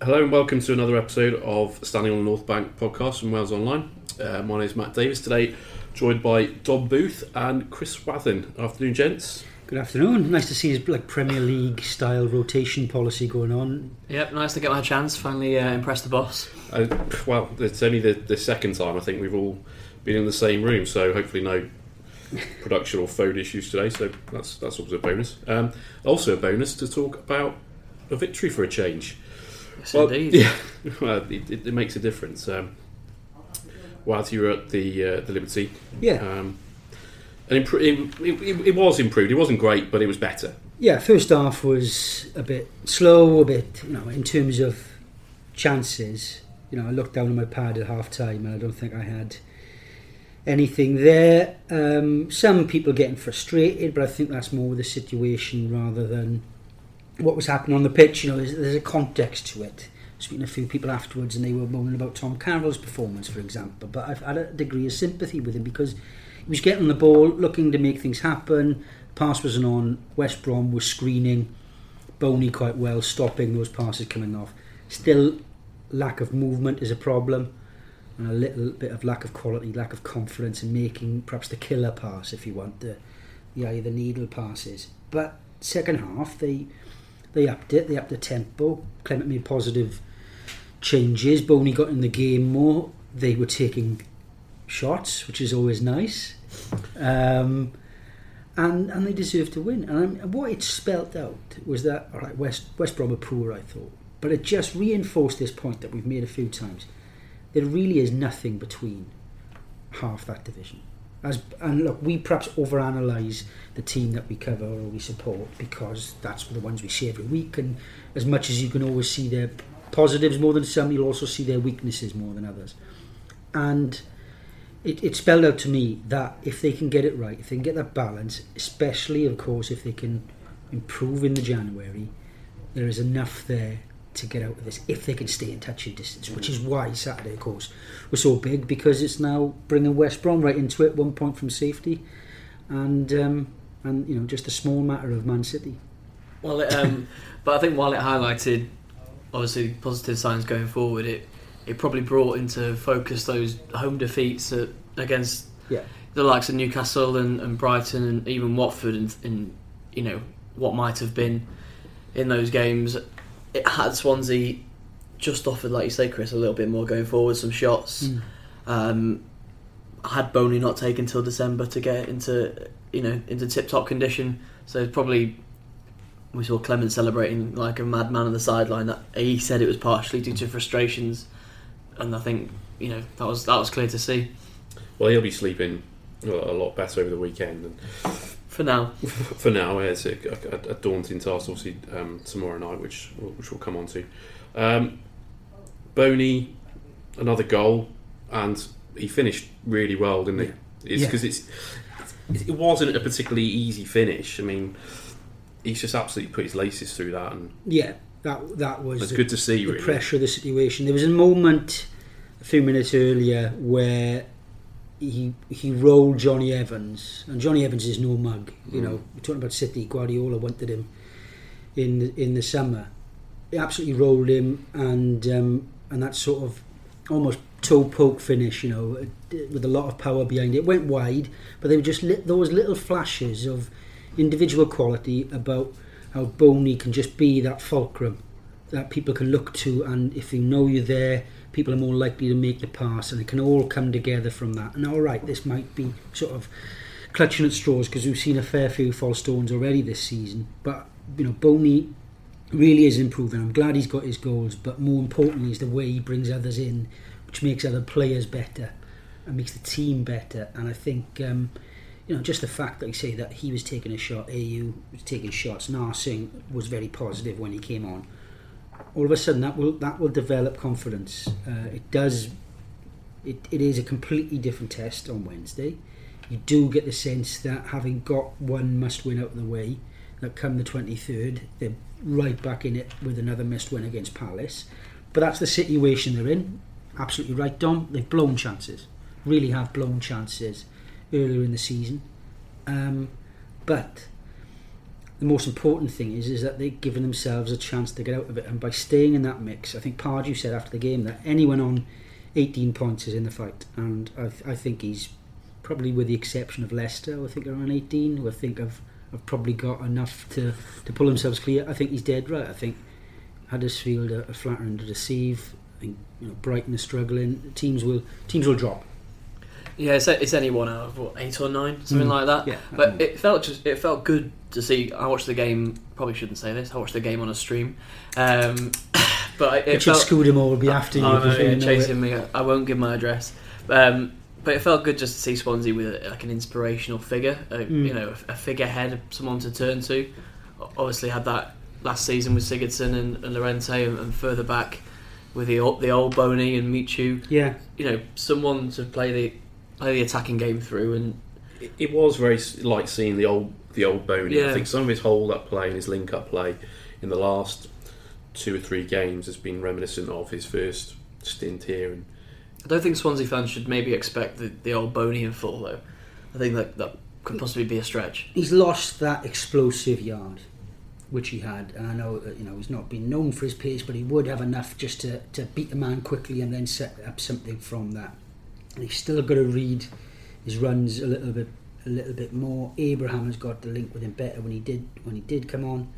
Hello and welcome to another episode of Standing on the North Bank podcast from Wales Online. Uh, my name is Matt Davis. Today, joined by Dom Booth and Chris Wathan. Afternoon, gents. Good afternoon. Nice to see his like Premier League style rotation policy going on. Yep, nice to get my chance. Finally uh, impress the boss. Uh, well, it's only the, the second time I think we've all been in the same room, so hopefully no production or phone issues today. So that's that's always a bonus. Um, also a bonus to talk about a victory for a change. Yes, Well, indeed. Yeah, well, it, it, makes a difference. Um, whilst you were at the uh, the Liberty, Yeah, um, and it, it, it was improved. It wasn't great, but it was better. yeah. First half was a bit slow, a bit you know in terms of chances. You know, I looked down at my pad at half time, and I don't think I had anything there. Um, some people getting frustrated, but I think that's more the situation rather than what was happening on the pitch. You know, there's, there's a context to it. Speaking to a few people afterwards, and they were moaning about Tom Carroll's performance, for example. But I've had a degree of sympathy with him because he was getting the ball, looking to make things happen. Pass wasn't on. West Brom was screening Boney quite well, stopping those passes coming off. Still, lack of movement is a problem, and a little bit of lack of quality, lack of confidence in making perhaps the killer pass, if you want the the eye of the needle passes. But second half, they they upped it. They upped the tempo. Clement made positive changes. Boney got in the game more. They were taking shots, which is always nice. Um, and and they deserved to win. And what it spelt out was that all right, West West Brom are poor, I thought, but it just reinforced this point that we've made a few times. There really is nothing between half that division. As and look, we perhaps overanalyze the team that we cover or we support because that's the ones we see every week. And as much as you can always see their positives more than some, you'll also see their weaknesses more than others. And it, it spelled out to me that if they can get it right, if they can get that balance, especially of course if they can improve in the January, there is enough there to get out of this if they can stay in touching distance, which is why Saturday, of course, was so big because it's now bringing West Brom right into it, one point from safety, and um, and you know just a small matter of Man City. Well, it, um, but I think while it highlighted obviously positive signs going forward, it it probably brought into focus those home defeats at, against Yeah, the likes of Newcastle and, and Brighton and even Watford and, and you know what might have been in those games. It had Swansea just offered, like you say, Chris, a little bit more going forward, some shots. Mm. Um, had Boney not taken till December to get into you know into tip top condition, so probably we saw Clement celebrating like a madman on the sideline. That he said it was partially due to frustrations, and I think you know that was that was clear to see Well, he'll be sleeping a a lot better over the weekend. And for now. for now, it's a, a, a daunting task, obviously, um, tomorrow night, which which we'll come on to. Um, Boney, another goal, and he finished really well, didn't he? It's because it's, it's it wasn't a particularly easy finish. I mean, he's just absolutely put his laces through that, and yeah, that that was it's the- good to see. the Really, pressure of the situation. There was a moment a few minutes earlier where he he rolled Jonny Evans, and Jonny Evans is no mug. You Mm. know, we're talking about City. Guardiola wanted him in the, in the summer. He absolutely rolled him, and um, and that sort of almost toe poke finish. You know, with a lot of power behind it. Went wide, but they were just lit, those little flashes of individual quality about how Boney can just be that fulcrum that people can look to, and if they know you're there, people are more likely to make the pass, and it can all come together from that. And all right, this might be sort of clutching at straws because we've seen a fair few false stones already this season. But you know, Boney really is improving. I'm glad he's got his goals, but more importantly is the way he brings others in, which makes other players better and makes the team better. And I think. Um, you know, just the fact that you say that he was taking a shot, Ayew was taking shots, Narsingh was very positive when he came on. All of a sudden that will that will develop confidence. Uh, it does. It, it is a completely different test on Wednesday. You do get the sense that having got one must win out of the way, that come the 23rd, they're right back in it with another must win against Palace. But that's the situation they're in. Absolutely right, Dom. They've blown chances. Really have blown chances earlier in the season. Um, but the most important thing is is that they've given themselves a chance to get out of it, and by staying in that mix, I think Pardew said after the game that anyone on 18 points is in the fight, and I, I think he's probably with the exception of Leicester, who I think are on 18, who I think have, have probably got enough to, to pull themselves clear. I think he's dead right. I think Huddersfield are, are flattering to deceive. I think you know Brighton are struggling. Teams will teams will drop. Yeah, it's, it's any one out of what eight or nine, something Mm. like that. Yeah. But it felt just it felt good to see. I watched the game. Probably shouldn't say this. I watched the game on a stream, um, but it, it Richard felt. Scudamore will be after you. Oh, no, yeah, you chasing it. me. I won't give my address. Um, but it felt good just to see Swansea with like an inspirational figure, a, Mm. you know, a, a figurehead, someone to turn to. O- Obviously, had that last season with Sigurdsson and, and Llorente, and, and further back with the old, the old Boney and Michu. Yeah, You know, someone to play the play the attacking game through, and It, it was very like seeing the old the old Boney. Yeah. I think some of his hold up play and his link up play in the last two or three games has been reminiscent of his first stint here. And I don't think Swansea fans should maybe expect the, the old Boney in full though. I think that that could possibly be a stretch. he's lost that explosive yard, which he had. And I know you know he's not been known for his pace, but he would have enough just to, to beat the man quickly and then set up something from that. He's still got to read his runs a little bit a little bit more. Abraham has got the link with him better when he did when he did come on.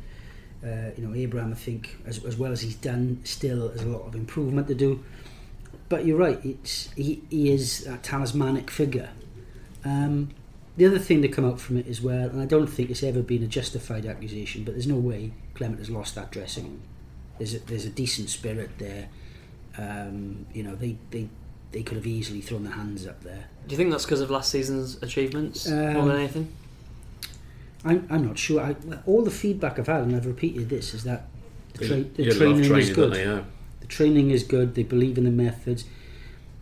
Uh, you know, Abraham, I think, as, as well as he's done, still has a lot of improvement to do. But you're right; it's he, he is a talismanic figure. Um, the other thing to come out from it as well, and I don't think it's ever been a justified accusation, but there's no way Clement has lost that dressing. There's a, there's a decent spirit there. Um, you know, they, they they could have easily thrown their hands up there. Do you think that's because of last season's achievements more Um, than anything? I'm, I'm not sure. I, all the feedback I've had, and I've repeated this, is that the, tra- the you love training, is good. they. The training is good. They believe in the methods.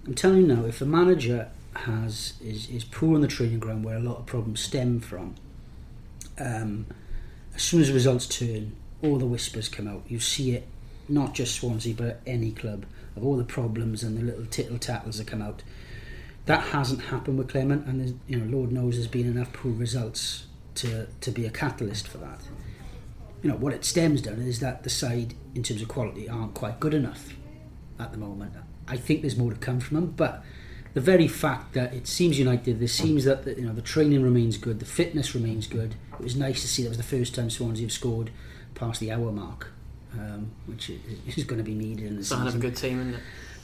I'm telling you now, if a manager has is, is poor on the training ground, where a lot of problems stem from, um, as soon as the results turn, all the whispers come out. You see it, not just Swansea, but any club, of all the problems and the little tittle tattles that come out. That hasn't happened with Clement, and you know, Lord knows there's been enough poor results to to be a catalyst for that. You know what it stems down is that the side, in terms of quality, aren't quite good enough at the moment. I think there's more to come from them, but the very fact that it seems United, there seems that the, you know the training remains good, the fitness remains good. It was nice to see that was the first time Swansea have scored past the hour mark, um, which is, is going to be needed in the Sign of a good team, isn't it?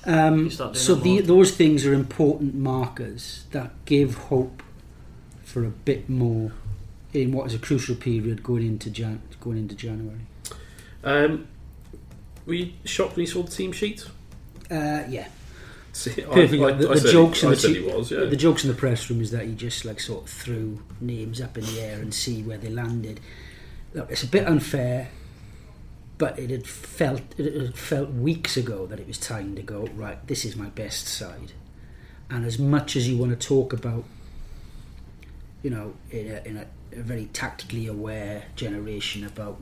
Um, You start doing so the, those things are important markers that give hope for a bit more in what is a crucial period going into Jan- going into January. Um, were you shocked when you saw the team sheet? Uh, yeah, See, I- Perfect. I, the, I the jokes he, in I the, said te- he was. Yeah. the jokes in the press room is that he just like sort of threw names up in the air and see where they landed. Look, it's a bit unfair, but it had felt it had felt weeks ago that it was time to go right. This is my best side, and as much as you want to talk about, you know, in a, in a, a very tactically aware generation about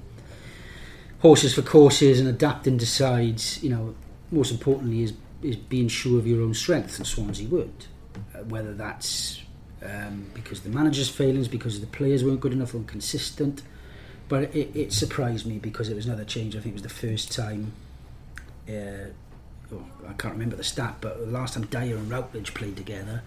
horses for courses and adapting to sides, you know, most importantly is is being sure of your own strength and Swansea would. Uh, whether that's um, because the manager's failings, because the players weren't good enough or consistent, but it, it surprised me because it was another change. I think it was the first time. Uh, oh, I can't remember the stat, but the last time Dyer and Routledge played together,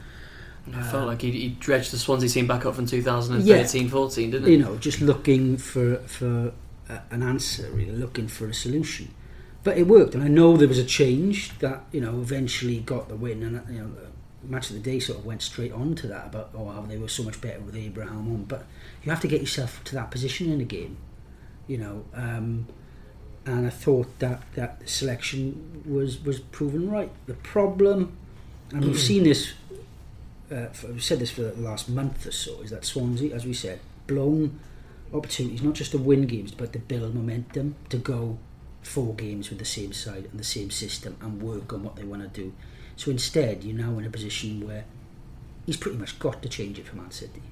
I felt like he, he dredged the Swansea team back up from 2013-14, didn't you know, just looking for for a, an answer, really looking for a solution. But it worked, and I know there was a change that you know eventually got the win, and you know, match of the day sort of went straight on to that about oh how they were so much better with Abraham on. But you have to get yourself to that position in a game, you know. Um, and I thought that that the selection was was proven right. The problem, and we've seen this uh, for, we've said this for the last month or so, is that Swansea, as we said, blown opportunities not just to win games but to build momentum, to go four games with the same side and the same system and work on what they want to do. So instead, you're now in a position where he's pretty much got to change it for Man City.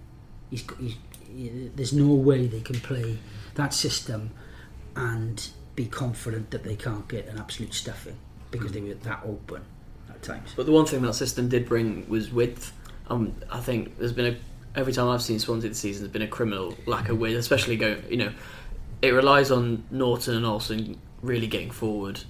He's, got- he's, he- there's no way they can play that system and be confident that they can't get an absolute stuffing because they were that open at times. But the one thing that system did bring was width. Um, I think there's been a every time I've seen Swansea this season, there's been a criminal lack of width, especially going. You know, it relies on Naughton and Olsson really getting forward.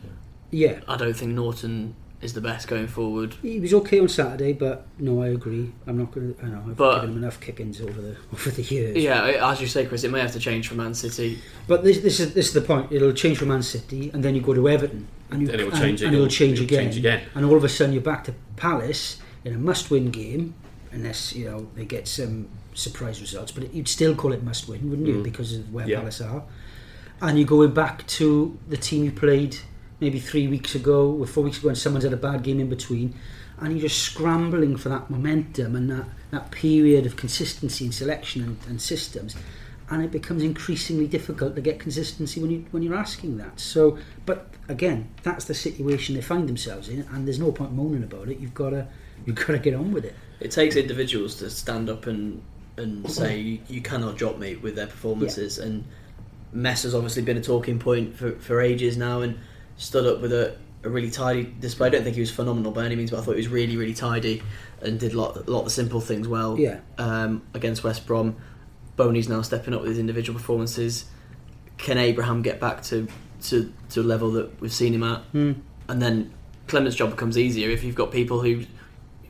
Yeah, I don't think Naughton is the best going forward. he was okay on Saturday, but no, I agree. I'm not going to. I know I've But- given him enough kickings over the over the years. Yeah, as you say, Chris, it may have to change for Man City. But this, this is this is the point. It'll change for Man City, and then you go to Everton, and you Then it'll and, change and it'll again. change It'll again. change again. And all of a sudden, you're back to Palace in a must-win game, unless you know they get some surprise results. But you'd still call it must-win, wouldn't you? Mm. Because of where Yeah. Palace are, and you're going back to the team you played maybe three weeks ago or four weeks ago, and someone's had a bad game in between. And you're just scrambling for that momentum and that, that period of consistency in selection and, and systems and it becomes increasingly difficult to get consistency when you when you're asking that. So, but again, that's the situation they find themselves in, and there's no point moaning about it. You've got to you've got to get on with it. It takes individuals to stand up and and say you, you cannot drop me with their performances. And Mesa has obviously been a talking point for, for ages now, and stood up with a, a really tidy display. I don't think he was phenomenal by any means, but I thought he was really really tidy and did a lot a lot of the simple things well. Yeah. Um, against West Brom, Boney's now stepping up with his individual performances. Can Abraham get back to to, to a level that we've seen him at? and then Clement's job becomes easier if you've got people who,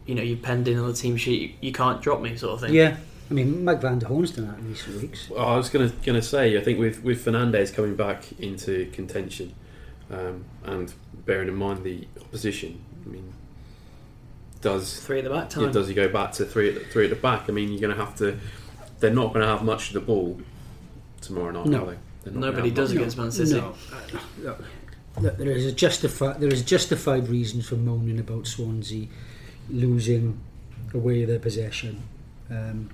you know, you've penned in on the team sheet. You, you can't drop me, sort of thing. Yeah, I mean, Mike Van der Hoorn's done that in recent weeks. Well, I was gonna gonna say, I think with with Fernandez coming back into contention, um, and bearing in mind the opposition, I mean, does Three at the back yeah, time. does he go back to three at the, three at the back? I mean, you're gonna have to. They're not going to have much of the ball tomorrow night, No. are they? Nobody does much. against Man City. No, uh, look, look, there is a justified there is justified reasons for moaning about Swansea losing away their possession um,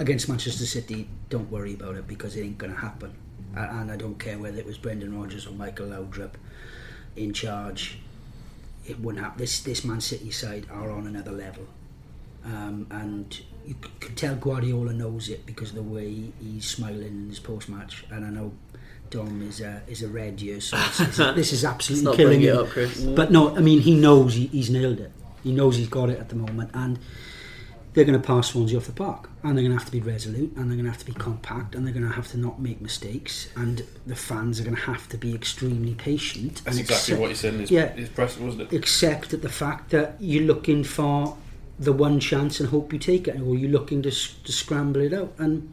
against Manchester City. Don't worry about it because it ain't going to happen. And I don't care whether it was Brendan Rodgers or Michael Laudrup in charge. It wouldn't happen. This this Man City side are on another level, um, and you c- could tell Guardiola knows it because of the way he's smiling in his post match. And I know Dom is a is a red year, so it's, it's, this is absolutely killing it up, Chris. But no, I mean he knows he, he's nailed it. He knows he's got it at the moment, and they're going to pass Swansea off the park, and they're going to have to be resolute, and they're going to have to be compact, and they're going to have to not make mistakes, and the fans are going to have to be extremely patient. That's and exactly accept- what he said in his, Yeah. his press, wasn't it? Accept that the fact that you're looking for the one chance and hope you take it, or you're looking to, to scramble it out, and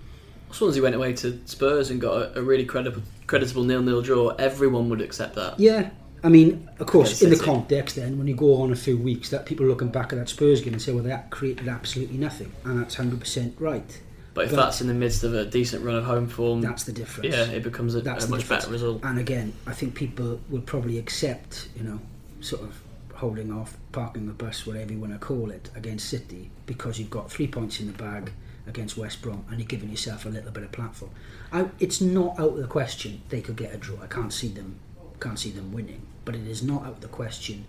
Swansea went away to Spurs and got a, a really credible, creditable nil-nil draw. Everyone would accept that. Yeah, I mean, of course, in the context, then when you go on a few weeks, that people are looking back at that Spurs game and say, "Well, that created absolutely nothing," and that's hundred percent right. But if But- that's in the midst of a decent run of home form, That's the difference. yeah, it becomes a, That's a much difference. better result. And again, I think people will probably accept, you know, sort of holding off, parking the bus, whatever you want to call it, against City because you've got three points in the bag against West Brom and you're giving yourself a little bit of platform. I, it's not out of the question they could get a draw. I can't see them, can't see them winning, but it is not out of the question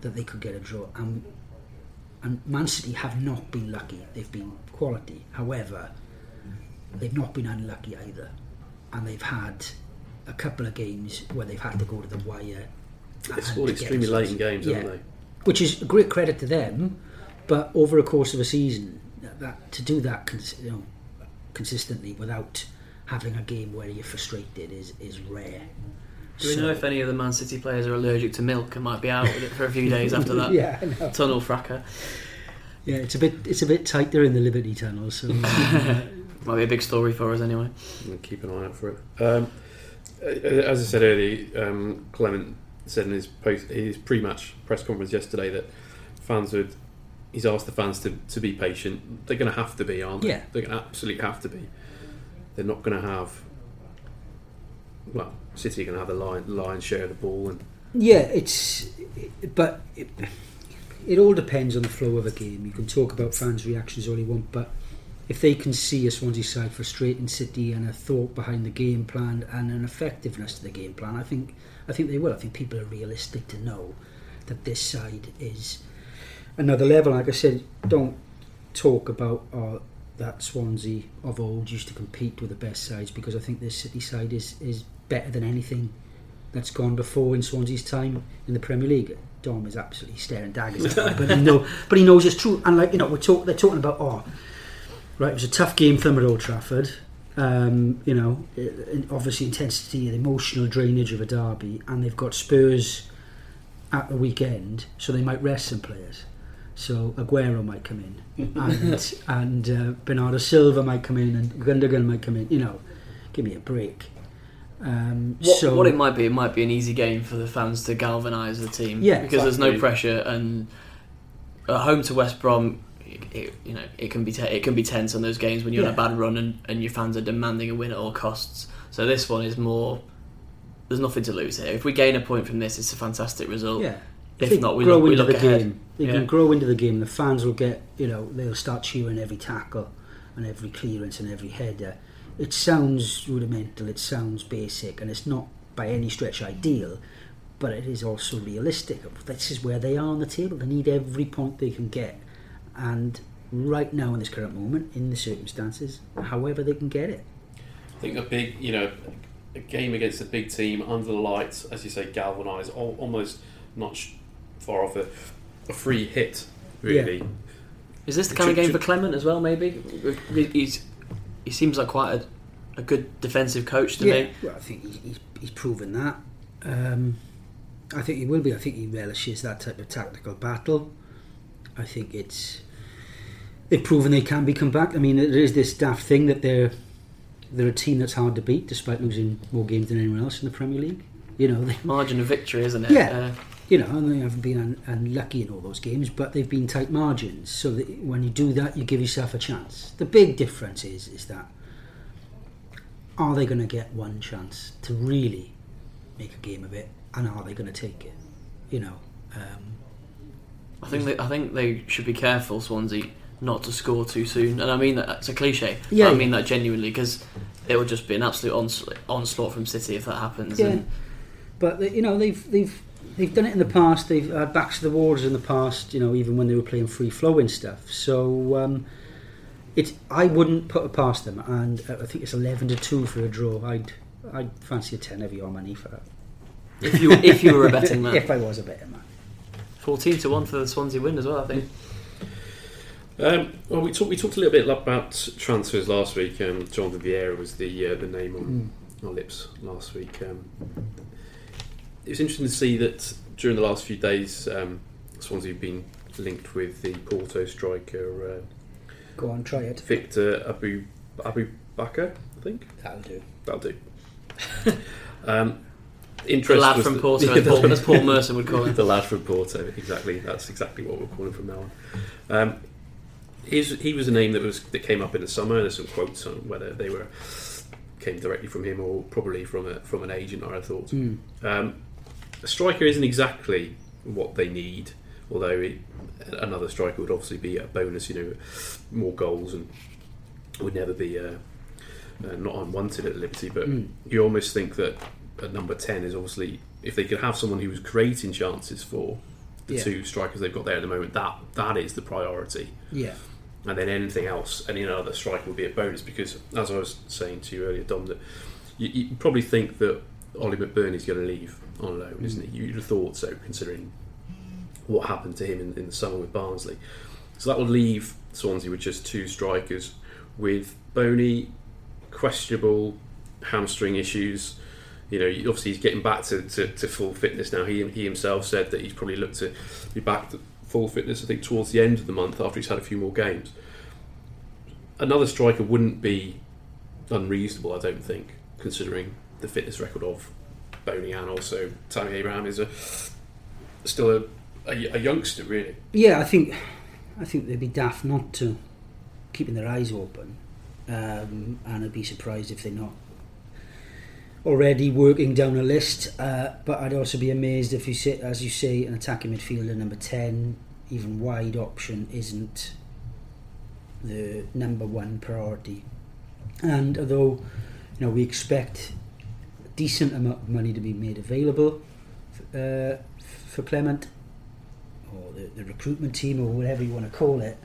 that they could get a draw. And and Man City have not been lucky; they've been quality. However, they've not been unlucky either, and they've had a couple of games where they've had to go to the wire. And scored extremely late in games, yeah. haven't they? Which is a great credit to them, but over a course of a season, that, that to do that cons- you know, consistently without having a game where you're frustrated is is rare. Do we So- know if any of the Man City players are allergic to milk and might be out with it for a few days after that? yeah, I. Tunnel fracas. yeah, it's a bit it's a bit tighter in the Liberty Tunnel, so uh, Might be a big story for us anyway. We'll keep an eye out for it. Um, as I said earlier, um, Clement said in his post, his pre-match press conference yesterday that fans would. He's asked the fans to, to be patient. They're going to have to be, aren't they? Yeah. They're going to absolutely have to be. They're not going to have. Well, City are going to have the lion, lion's share of the ball, and Yeah, it's but it, it all depends on the flow of a game. You can talk about fans' reactions all you want, but if they can see a Swansea side frustrating City and a thought behind the game plan and an effectiveness to the game plan, I think I think they will. I think people are realistic to know that this side is another level. Like I said, don't talk about uh, that Swansea of old used to compete with the best sides because I think this City side is is better than anything that's gone before in Swansea's time in the Premier League. Dom is absolutely staring daggers at me, but he know, but he knows it's true. And like you know, we're talk, they're talking about oh, right, it was a tough game for them at Old Trafford. Um, you know, obviously intensity and emotional drainage of a derby, and they've got Spurs at the weekend, so they might rest some players. So Aguero might come in, and and uh, Bernardo Silva might come in, and Gundogan might come in. You know, give me a break. Um, What, so what it might be, it might be an easy game for the fans to galvanise the team. Yeah, because there's no pressure, and at home to West Brom, it, it- you know, it can be te- it can be tense on those games when you're on a bad run and, and your fans are demanding a win at all costs. So this one is more. There's nothing to lose here. If we gain a point from this, it's a fantastic result. yeah. If they not, we grow look, we into look the ahead. game. They Yeah. can grow into the game. The fans will get, you know, they'll start cheering every tackle and every clearance and every header. It sounds rudimental. It sounds basic, and it's not by any stretch ideal. But it is also realistic. This is where they are on the table. They need every point they can get, and right now in this current moment, in the circumstances, however they can get it. I think a big, you know, a game against a big team under the lights, as you say, galvanise, almost not far off a, a free hit, really. Is this the kind of game for Clement as well? Maybe he's he seems like quite a, a good defensive coach to yeah, me. well, I think he's, he's, he's proven that. Um, I think he will be. I think he relishes that type of tactical battle. I think it's they've proven they can be compact. I mean, there is this daft thing that they're they're a team that's hard to beat, despite losing more games than anyone else in the Premier League. You know, they, Margin of victory, isn't it? Yeah. Uh, you know, and they haven't been un- unlucky in all those games, but they've been tight margins. So that when you do that, you give yourself a chance. The big difference is is that are they going to get one chance to really make a game of it, and are they going to take it? You know, um, I think they, I think they should be careful, Swansea, not to score too soon. And I mean that it's a cliche. but Yeah, I mean that genuinely because it will just be an absolute onslaught, onslaught from City if that happens. yeah. And But you know, they've they've they've done it in the past. They've had backs to the walls in the past. You know, even when they were playing free flowing stuff. So. Um, it, I wouldn't put it past them, and uh, I think it's eleven to two for a draw. I'd, I'd fancy a ten of your money for that. if you if you were a betting man, if I was a betting man. fourteen to one for the Swansea win as well. I think. Um, well, we talked we talked a little bit about transfers last week. Um, Jonathan Viera was the uh, the name on our lips last week. Um, it was interesting to see that during the last few days, um, Swansea have been linked with the Porto striker uh, Go on, try it. Victor Abu Abu Bakr, I think That'll do. that'll do. um, The lad was from the- Porto, Yeah, Paul, the- as Paul Merson would call him. the lad from Porto, exactly. That's exactly what we're calling from now on. Um, he's, he was a name that was that came up in the summer. And there's some quotes on whether they were came directly from him or probably from a from an agent. I thought Mm. um, a striker isn't exactly what they need, although it, another striker would obviously be a bonus. You know, more goals and would never be uh, uh, not unwanted at Liberty. But Mm. you almost think that at number ten is obviously if they could have someone who was creating chances for the Yeah. two strikers they've got there at the moment, that that is the priority. Yeah. And then anything else, any other striker would be a bonus because, as I was saying to you earlier, Dom, that you, you probably think that Ollie McBurnie's going to leave on loan, isn't he? You'd have thought so, considering what happened to him in, in the summer with Barnsley. So that will leave Swansea with just two strikers, with Boney questionable hamstring issues. You know, obviously he's getting back to, to, to full fitness now. He he himself said that he's probably looked to be back to full fitness. I think towards the end of the month after he's had a few more games. Another striker wouldn't be unreasonable, I don't think, considering the fitness record of Boney and also Tammy Abraham is a still a, a, a youngster really. Yeah, I think I think they'd be daft not to keeping their eyes open, um, and I'd be surprised if they're not already working down a list. Uh, but I'd also be amazed if you say, as you say, an attacking midfielder number ten, even wide option, isn't the number one priority. And although you know we expect decent amount of money to be made available uh, for Clement or the, the recruitment team or whatever you want to call it,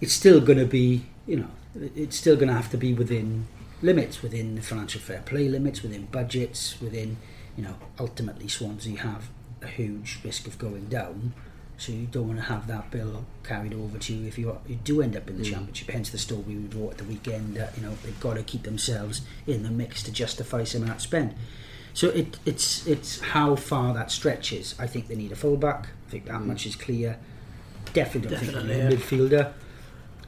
it's still going to be you know it's still going to have to be within limits, within the financial fair play limits, within budgets, within you know ultimately Swansea have a huge risk of going down. So you don't want to have that bill carried over to you if you, you do end up in the Mm. championship. Hence the story we wrote at the weekend that you know they've got to keep themselves in the mix to justify some of that spend. So it, it's it's how far that stretches. I think they need a fullback. I think that Mm. much is clear. Definitely don't Definitely, think they need a midfielder.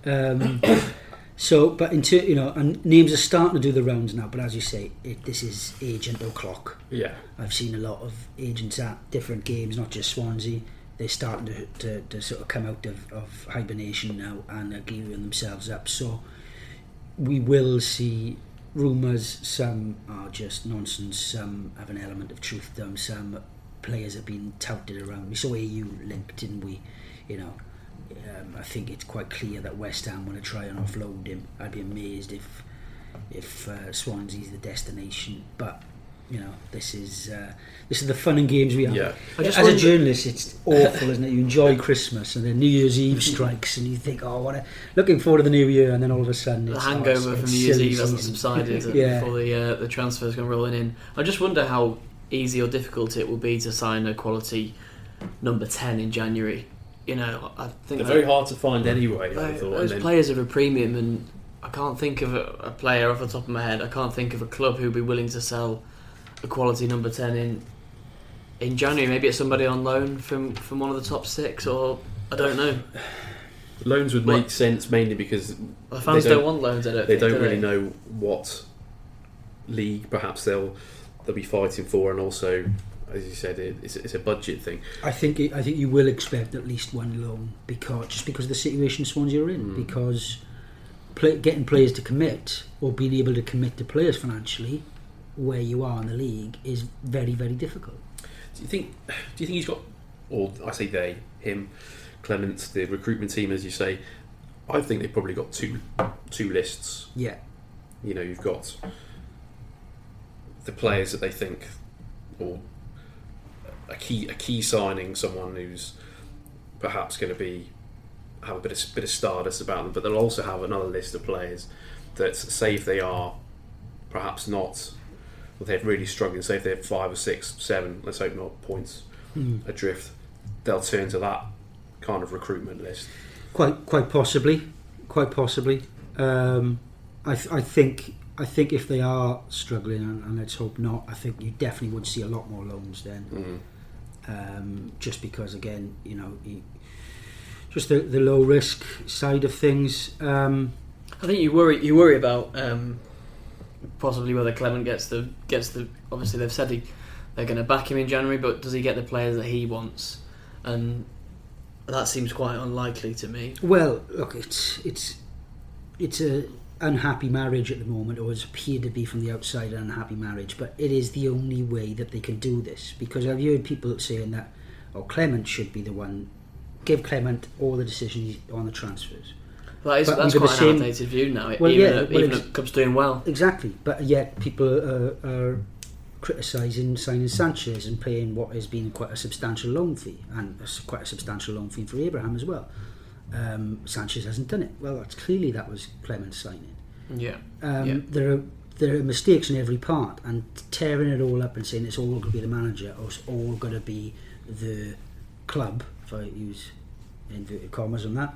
Um, so, but into you know, and names are starting to do the rounds now. But as you say, it, this is agent o'clock. Yeah. I've seen a lot of agents at different games, not just Swansea. They're starting to, to, to sort of come out of, of hibernation now and are gearing themselves up. So we will see rumours. Some are just nonsense. Some have an element of truth to them. Some players have been touted around. We saw Ayew linked, didn't we? You know, um, I think it's quite clear that West Ham want to try and offload him. I'd be amazed if if uh, Swansea's the destination, but you know this is uh, this is the fun and games we have. Yeah. I just As a journalist, it's awful, isn't it? You enjoy Christmas and then New Year's Eve strikes, and you think, "Oh, what a, looking forward to the New Year," and then all of a sudden, the hangover oh, it's, from it's New Year's Eve hasn't season. subsided Yeah. before the uh, the transfers gone rolling in. I just wonder how easy or difficult it will be to sign a quality number ten in January. You know, I think They're very hard to find anyway. I thought. those and then- players are a premium, and I can't think of a, a player off the top of my head. I can't think of a club who'd be willing to sell a quality number ten in in January. Maybe it's somebody on loan from from one of the top six, or I don't know. loans would What- make sense mainly because The fans They don't, don't- want loans. I don't. they think, don't do really know what league perhaps they'll they'll be fighting for, and also, as you said, it, it's, it's a budget thing. I think it, I think you will expect at least one loan because just because of the situation Swansea are in, Mm. because play, getting players to commit or being able to commit to players financially where you are in the league is very very difficult. Do you think? Do you think he's got, or I say they, him, Clements, the recruitment team, as you say? I think they've probably got two two lists. Yeah, You know, you've got the players that they think, or a key a key signing, someone who's perhaps going to be have a bit of bit of stardust about them, but they'll also have another list of players that say if they are perhaps not, well, they're really struggling. Say if they're five or six, seven, let's hope not points Mm. adrift, they'll turn to that kind of recruitment list. quite quite possibly, quite possibly. Um, I, th- I think I think if they are struggling, and, and let's hope not, I think you definitely would see a lot more loans then. Mm. um, just because again you know you, just the, the low risk side of things um, I think you worry you worry about um, possibly whether Clement gets the gets the. Obviously, they've said he, they're going to back him in January, but does he get the players that he wants? And that seems quite unlikely to me. well look it's it's it's a unhappy marriage at the moment or it's appeared to be from the outside an unhappy marriage but it is the only way that they can do this because I've heard people saying that oh Clement should be the one give Clement all the decisions on the transfers That is, But that's quite an outdated view now. Well, even yeah, if, well, even Cup's doing well. Exactly, but yet people are, are criticising signing Sanches and paying what has been quite a substantial loan fee and quite a substantial loan fee for Abraham as well. Um, Sanches hasn't done it. Well, that's clearly that was Clement's signing. Yeah. Um, Yeah. There are there are mistakes in every part, and tearing it all up and saying it's all going to be the manager or it's all going to be the club, if I use inverted commas on that,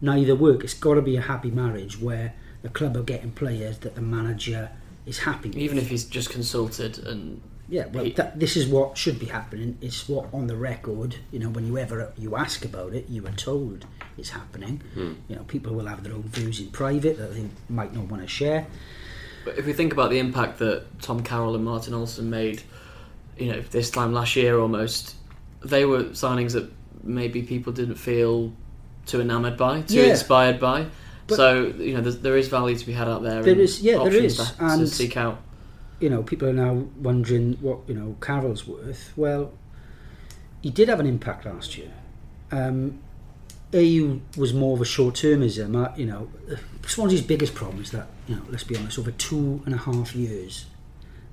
neither work. It's got to be a happy marriage where the club are getting players that the manager is happy with. Even if he's just consulted and Yeah, well, He- that, this is what should be happening. It's what on the record, you know, when you ever you ask about it, you are told it's happening. Hmm. You know, people will have their own views in private that they might not want to share. But if we think about the impact that Tom Carroll and Martin Olsson made, you know, this time last year almost, they were signings that maybe people didn't feel too enamoured by, too Yeah. inspired by. But- so you know, there's, value to be had out there. There is, and yeah, there is, to, to and- seek out. You know, people are now wondering what you know Carroll's worth. Well, he did have an impact last year. Um, Ayew was more of a short-termism. Uh, you know, Swansea's biggest problem is that you know, let's be honest, over two and a half years,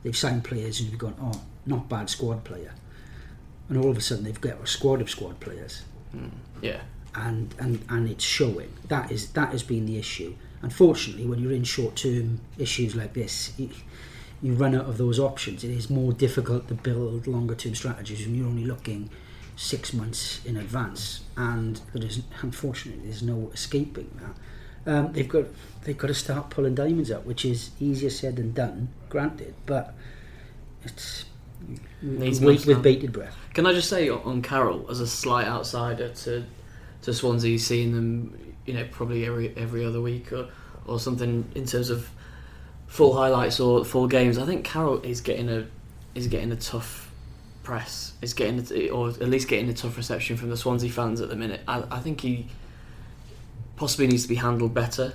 they've signed players and we've gone, oh, not bad squad player, and all of a sudden they've got a squad of squad players, Yeah. And and and it's showing. That is that has been the issue. Unfortunately, when you're in short-term issues like this. You, you run out of those options. It is more difficult to build longer-term strategies when you're only looking six months in advance, and there is unfortunately there's no escaping that. Um, they've got they've got to start pulling diamonds out, which is easier said than done, granted, but it's Needs wait with bated breath. Can I just say on Carroll, as a slight outsider to to Swansea, seeing them, you know, probably every every other week or or something in terms of full highlights or full games. I think Carroll is getting a is getting a tough press. Is getting a, or at least getting a tough reception from the Swansea fans at the minute. I, I think he possibly needs to be handled better,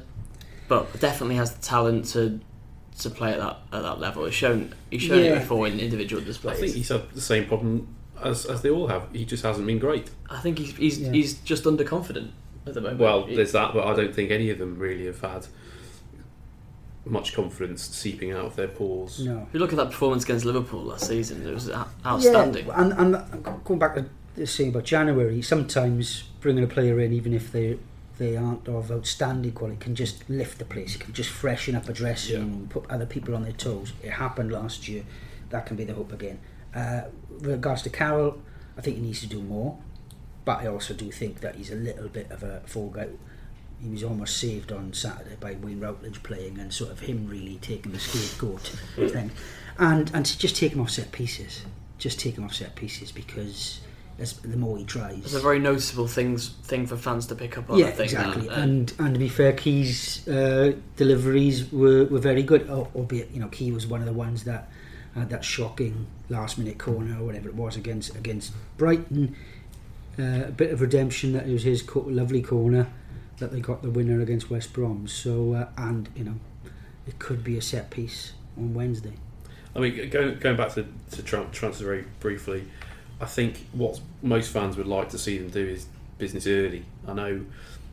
but definitely has the talent to to play at that at that level. He's shown he's shown Yeah. it before in individual displays. I think he's had the same problem as, as they all have. He just hasn't been great. I think he's he's, Yeah. he's just underconfident at the moment. Well, there's that, but I don't think any of them really have had much confidence seeping out of their pores. No. if you look at that performance against Liverpool last season, it was outstanding. Yeah, and, and going back to this thing about January, sometimes bringing a player in, even if they they aren't of outstanding quality, can just lift the place. It can just freshen up a dressing room, put other people on their toes. It happened last year. That can be the hope again. Uh, with regards to Carroll, I think he needs to do more, but I also do think that he's a little bit of a fall guy. He was almost saved on Saturday by Wayne Routledge playing and sort of him really taking the scapegoat thing, and and to just take him off set pieces, just take him off set pieces because as, the more he tries, It's a very noticeable things thing for fans to pick up on. yeah, I think, exactly. that. uh, And and to be fair, Ki's uh, deliveries were, were very good. al- Albeit, you know, Ki was one of the ones that had that shocking last minute corner or whatever it was against against Brighton. Uh, a bit of redemption that it was his co- lovely corner that they got the winner against West Brom. So uh, and you know, it could be a set piece on Wednesday. I mean, going, going back to, to tran- transfer very briefly, I think what most fans would like to see them do is business early. I know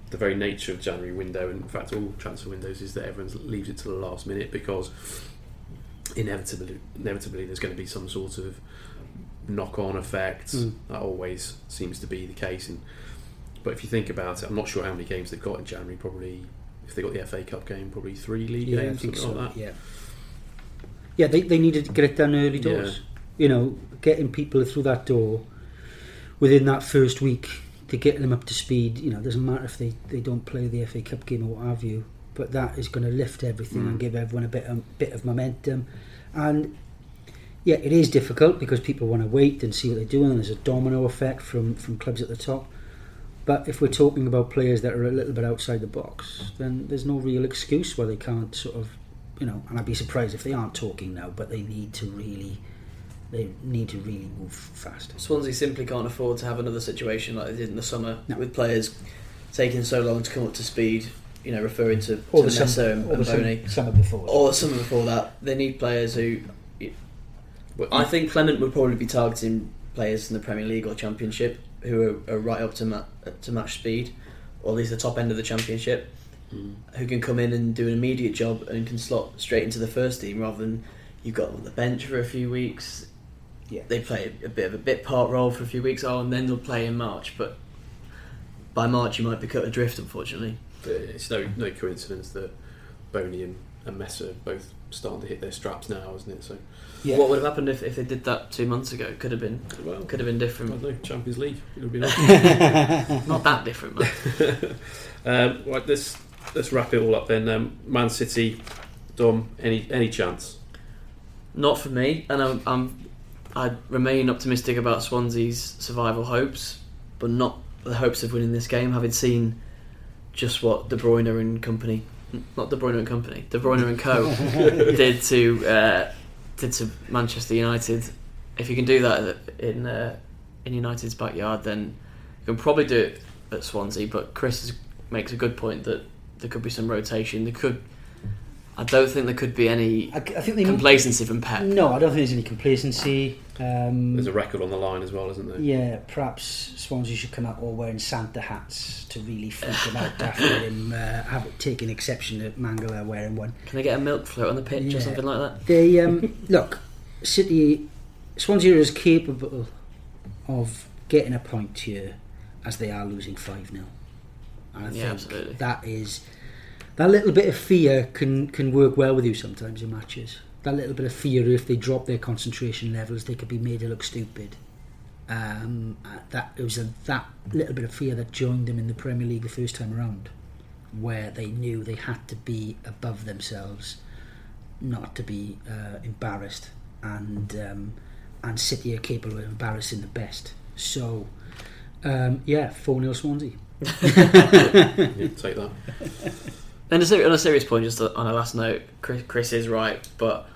the very nature of January window, and in fact, all transfer windows is that everyone leaves it to the last minute because inevitably, inevitably, there's going to be some sort of knock-on effect. Mm. That always seems to be the case. And but if you think about it, I'm not sure how many games they've got in January. Probably, if they got the FA Cup game, probably three league Yeah, games, I think so. like that. Yeah, yeah. They they needed to get it done early doors. You know, getting people through that door within that first week to get them up to speed. You know, it doesn't matter if they, they don't play the FA Cup game or what have you, but that is going to lift everything Mm. and give everyone a bit of, bit of momentum. And yeah, it is difficult because people want to wait and see what they're doing. There's a domino effect from from clubs at the top. But if we're talking about players that are a little bit outside the box, then there's no real excuse why they can't sort of, you know. And I'd be surprised if they aren't talking now, but they need to really, they need to really move fast. Swansea simply can't afford to have another situation like they did in the summer No. with players taking so long to come up to speed. You know, referring to, Or to the Mesa summer, and, or and the Boney, summer, summer before. or the summer before that. They need players who. But I think Clement would probably be targeting players in the Premier League or Championship who are, are right up to ma- to match speed, or at least the top end of the Championship, Mm. who can come in and do an immediate job and can slot straight into the first team rather than you've got them on the bench for a few weeks. Yeah. They play a bit of a bit part role for a few weeks, oh, and then they'll play in March. But by March, you might be cut adrift, unfortunately. It's no no coincidence that Boney and, and Mesa are both starting to hit their straps now, isn't it? So, yeah. What would have happened if, if they did that two months ago? Could have been well, could have been I different. don't know, Champions League. It would be nice. Not that different, man. um, right, let's let's wrap it all up then. Um, Man City, Dom, any any chance? Not for me, and I'm, I'm I remain optimistic about Swansea's survival hopes, but not the hopes of winning this game. Having seen just what De Bruyne and company, not De Bruyne and company, De Bruyne and Co did to uh, did to Manchester United. If you can do that in uh, in United's backyard, then you can probably do it at Swansea. But Chris is, makes a good point that there could be some rotation. There could I don't think there could be any I, I think they complacency from Pep. No, I don't think there's any complacency. Um, There's a record on the line as well, isn't there? yeah, perhaps Swansea should come out all wearing Santa hats to really freak him out after him uh, have, taken exception to Mangala wearing one. Can they get a milk float on the pitch Yeah. or something like that? They um, look, City, Swansea are as capable of getting a point here as they are losing five 0 And I Yeah, think absolutely. that is that little bit of fear can can work well with you sometimes in matches. That little bit of fear, if they drop their concentration levels, they could be made to look stupid. Um, that it was a, that little bit of fear that joined them in the Premier League the first time around, where they knew they had to be above themselves, not to be uh, embarrassed, and um, and City are capable of embarrassing the best. So, um, yeah, four 0 Swansea. Yeah, take that. And a seri- on a serious point, just on a last note, Chris, Chris is right, but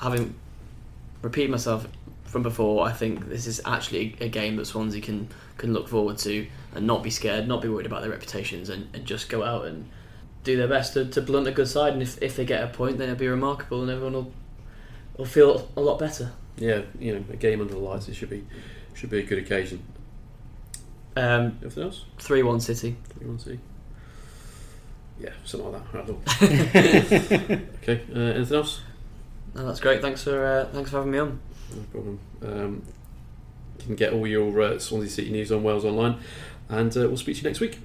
having repeated myself from before, I think this is actually a game that Swansea can can look forward to and not be scared, not be worried about their reputations, and, and just go out and do their best to, to blunt a good side. And if, if they get a point, then it'll be remarkable, and everyone will will feel a lot better. Yeah, you know, a game under the lights. It should be should be a good occasion. Um, Anything else? Three one City. Want to see? Yeah, something like that. Right, okay. Uh, anything else? No, that's great. Thanks for uh, thanks for having me on. No problem. Um, you can get all your uh, Swansea City news on Wales Online, and uh, we'll speak to you next week.